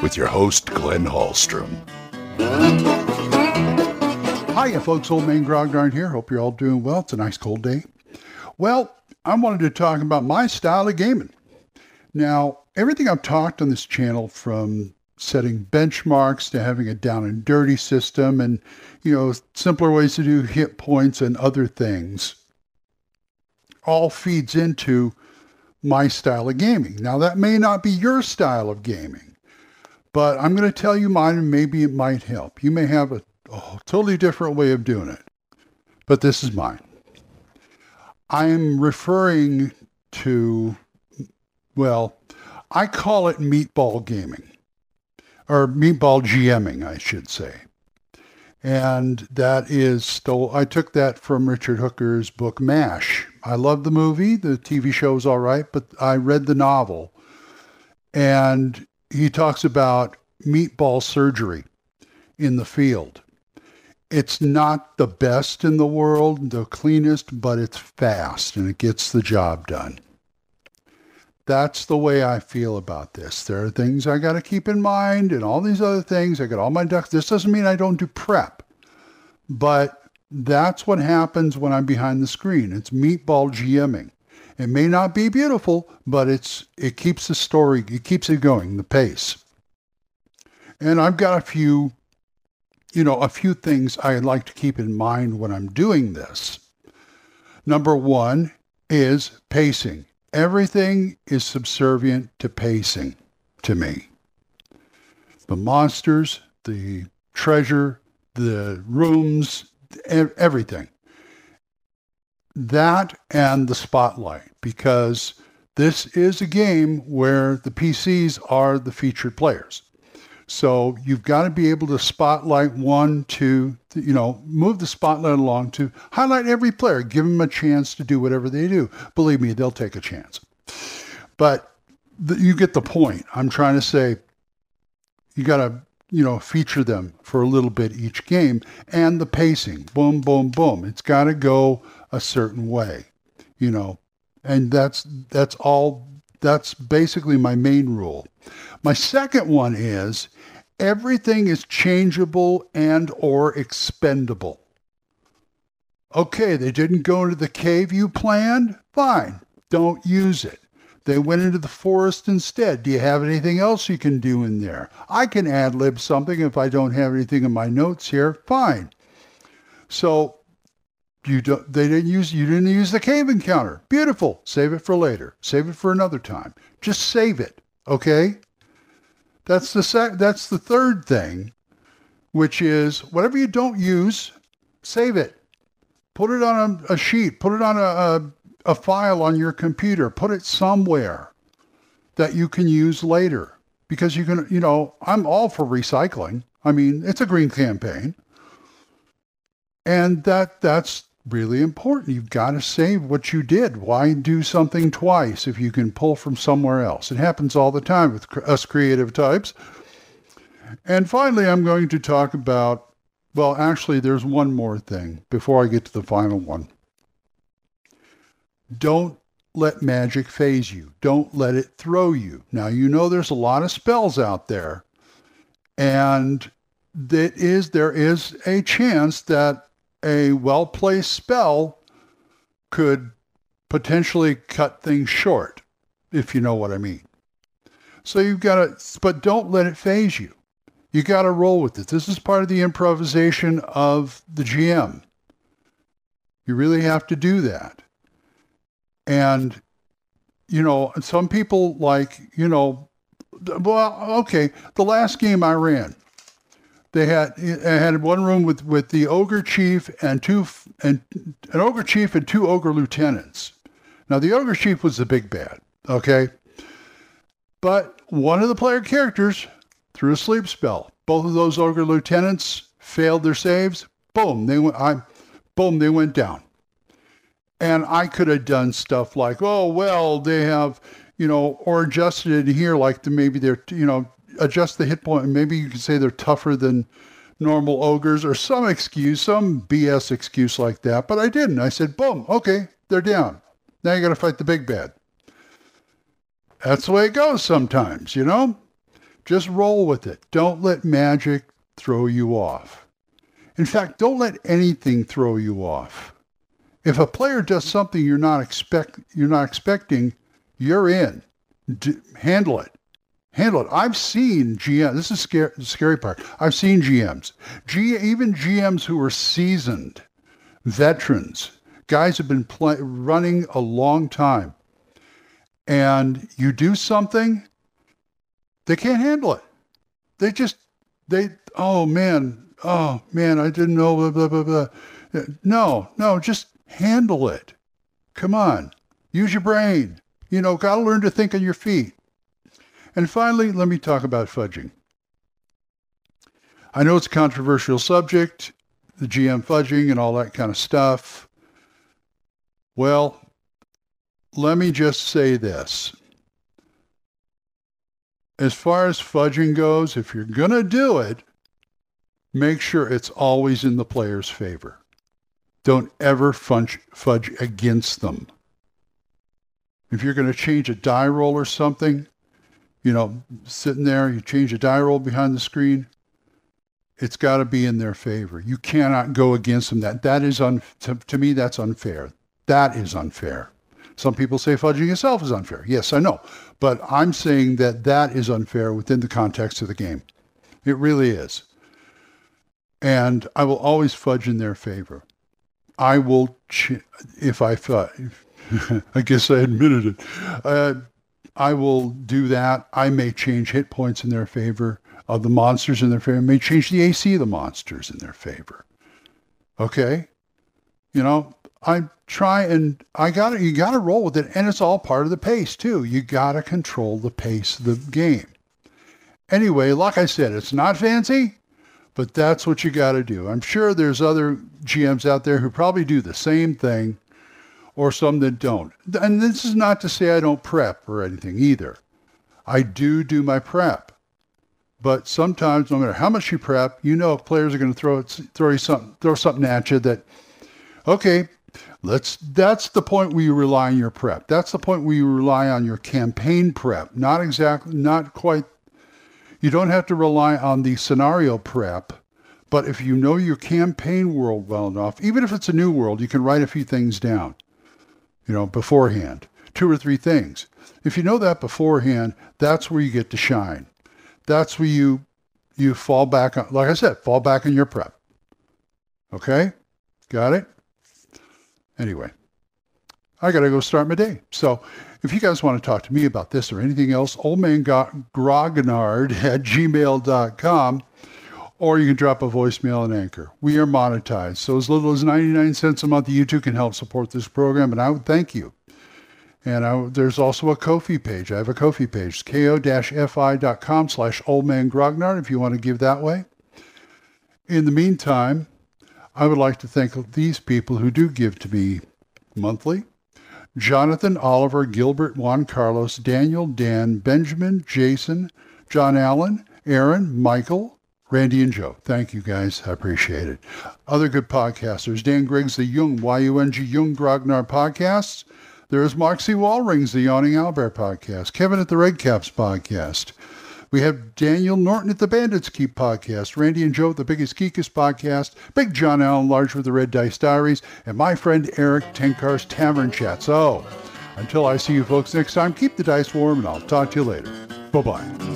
with your host, Glenn Hallstrom. Hiya, folks. Old Man Grognard here. Hope you're all doing well. It's a nice cold day. Well, I wanted to talk about my style of gaming. Now, everything I've talked on this channel from setting benchmarks to having a down and dirty system and, you know, simpler ways to do hit points and other things all feeds into my style of gaming. Now, that may not be your style of gaming, but I'm going to tell you mine and maybe it might help. You may have a, a totally different way of doing it, but this is mine. I am referring to, well, I call it meatball gaming or meatball GMing, I should say. And that is stole. I took that from Richard Hooker's book MASH. I love the movie. The TV show is all right, but I read the novel, and he talks about meatball surgery in the field. It's not the best in the world, the cleanest, but it's fast and it gets the job done. That's the way I feel about this. There are things I got to keep in mind and all these other things. I got all my ducks. This doesn't mean I don't do prep, but that's what happens when I'm behind the screen. It's meatball GMing. It may not be beautiful, but it's it keeps the story, it keeps it going, the pace. And I've got a few, you know, a few things I'd like to keep in mind when I'm doing this. Number one is pacing. Everything is subservient to pacing to me. The monsters, the treasure, the rooms, everything. That and the spotlight, because this is a game where the PCs are the featured players. So you've got to be able to spotlight one, two, you know, move the spotlight along to highlight every player, give them a chance to do whatever they do. Believe me, they'll take a chance. But you get the point. I'm trying to say you got to, you know, feature them for a little bit each game and the pacing. Boom, boom, boom. It's got to go a certain way, you know, and that's that's all that's basically my main rule. My second one is everything is changeable and or expendable. Okay, they didn't go into the cave you planned? Fine, don't use it. They went into the forest instead. Do you have anything else you can do in there? I can ad lib something if I don't have anything in my notes here. Fine. So you don't they didn't use you didn't use the cave encounter. Beautiful. Save it for later. Save it for another time. Just save it. Okay? That's the sec- that's the third thing, which is whatever you don't use, save it. Put it on a, a sheet, put it on a, a, a file on your computer, put it somewhere that you can use later. Because you can, you know, I'm all for recycling. I mean, it's a green campaign. And that that's really important. You've got to save what you did. Why do something twice if you can pull from somewhere else? It happens all the time with us creative types. And finally, I'm going to talk about, well, actually, there's one more thing before I get to the final one. Don't let magic faze you. Don't let it throw you. Now, you know there's a lot of spells out there, and that is there is a chance that a well-placed spell could potentially cut things short, if you know what I mean. So you've got to, but don't let it faze you. You got to roll with it. This is part of the improvisation of the GM. You really have to do that. And, you know, some people like, you know, well, okay, the last game I ran, they had had one room with, with the ogre chief and two and an ogre chief and two ogre lieutenants. Now the ogre chief was the big bad, okay, but one of the player characters threw a sleep spell. Both of those ogre lieutenants failed their saves. Boom, they went. I, boom, they went down. And I could have done stuff like, oh well, they have, you know, or adjusted it here, like the, maybe they're, you know, adjust the hit point. Maybe you could say they're tougher than normal ogres, or some excuse, some BS excuse like that. But I didn't. I said, boom, okay, they're down. Now you got to fight the big bad. That's the way it goes sometimes, you know? Just roll with it. Don't let magic throw you off. In fact, don't let anything throw you off. If a player does something you're not expect you're not expecting, you're in. D- handle it. Handle it. I've seen GM. This is scary, the scary part. I've seen GMs, G, even GMs who are seasoned, veterans, guys have been play, running a long time, and you do something, they can't handle it. They just they oh man oh man I didn't know blah blah blah blah. No no just handle it. Come on, use your brain. You know, got to learn to think on your feet. And finally, let me talk about fudging. I know it's a controversial subject, the GM fudging and all that kind of stuff. Well, let me just say this. As far as fudging goes, if you're going to do it, make sure it's always in the player's favor. Don't ever fudge, against them. If you're going to change a die roll or something, you know, sitting there, you change a die roll behind the screen, it's got to be in their favor. You cannot go against them. That that is un, to, to me that's unfair. That is unfair. Some people say fudging itself is unfair. Yes, I know. But I'm saying that that is unfair within the context of the game. It really is. And I will always fudge in their favor. I will, ch- if I fudge, I guess I admitted it. Uh, I will do that. I may change hit points in their favor, of the monsters in their favor. I may change the AC of the monsters in their favor. Okay? You know, I try and I got to you got to roll with it, and it's all part of the pace too. You got to control the pace of the game. Anyway, like I said, it's not fancy, but that's what you got to do. I'm sure there's other GMs out there who probably do the same thing, or some that don't. And this is not to say I don't prep or anything either. I do do my prep. But sometimes, no matter how much you prep, you know players are going to throw throw you something, throw something at you that, okay, Let's that's the point where you rely on your prep. That's the point where you rely on your campaign prep. Not exactly not quite you don't have to rely on the scenario prep, but if you know your campaign world well enough, even if it's a new world, you can write a few things down, you know, beforehand. Two or three things. If you know that beforehand, that's where you get to shine. That's where you you fall back on like I said, fall back on your prep. Okay? Got it? Anyway, I got to go start my day. So if you guys want to talk to me about this or anything else, oldmangrognard at gmail.com, or you can drop a voicemail and Anchor. We are monetized, so as little as 99 cents a month, you too can help support this program, and I would thank you. And I, there's also a Ko-fi page. I have a Ko-fi page, ko-fi.com slash oldmangrognard if you want to give that way. In the meantime, I would like to thank these people who do give to me monthly. Jonathan, Oliver, Gilbert, Juan Carlos, Daniel, Dan, Benjamin, Jason, John Allen, Aaron, Michael, Randy, and Joe. Thank you guys. I appreciate it. Other good podcasters, Dan Griggs, the Yung, Y-U-N-G, Yung Grognard Podcasts. There's C. Wallrings, the Yawning Owlbear podcast, Kevin at the Redcaps podcast. We have Daniel Norton at the Bandits Keep podcast, Randy and Joe at the Biggest Geekest podcast, Big John Allen Large with the Red Dice Diaries, and my friend Erik Tenkar's Tavern Chat. So, until I see you folks next time, keep the dice warm and I'll talk to you later. Bye-bye.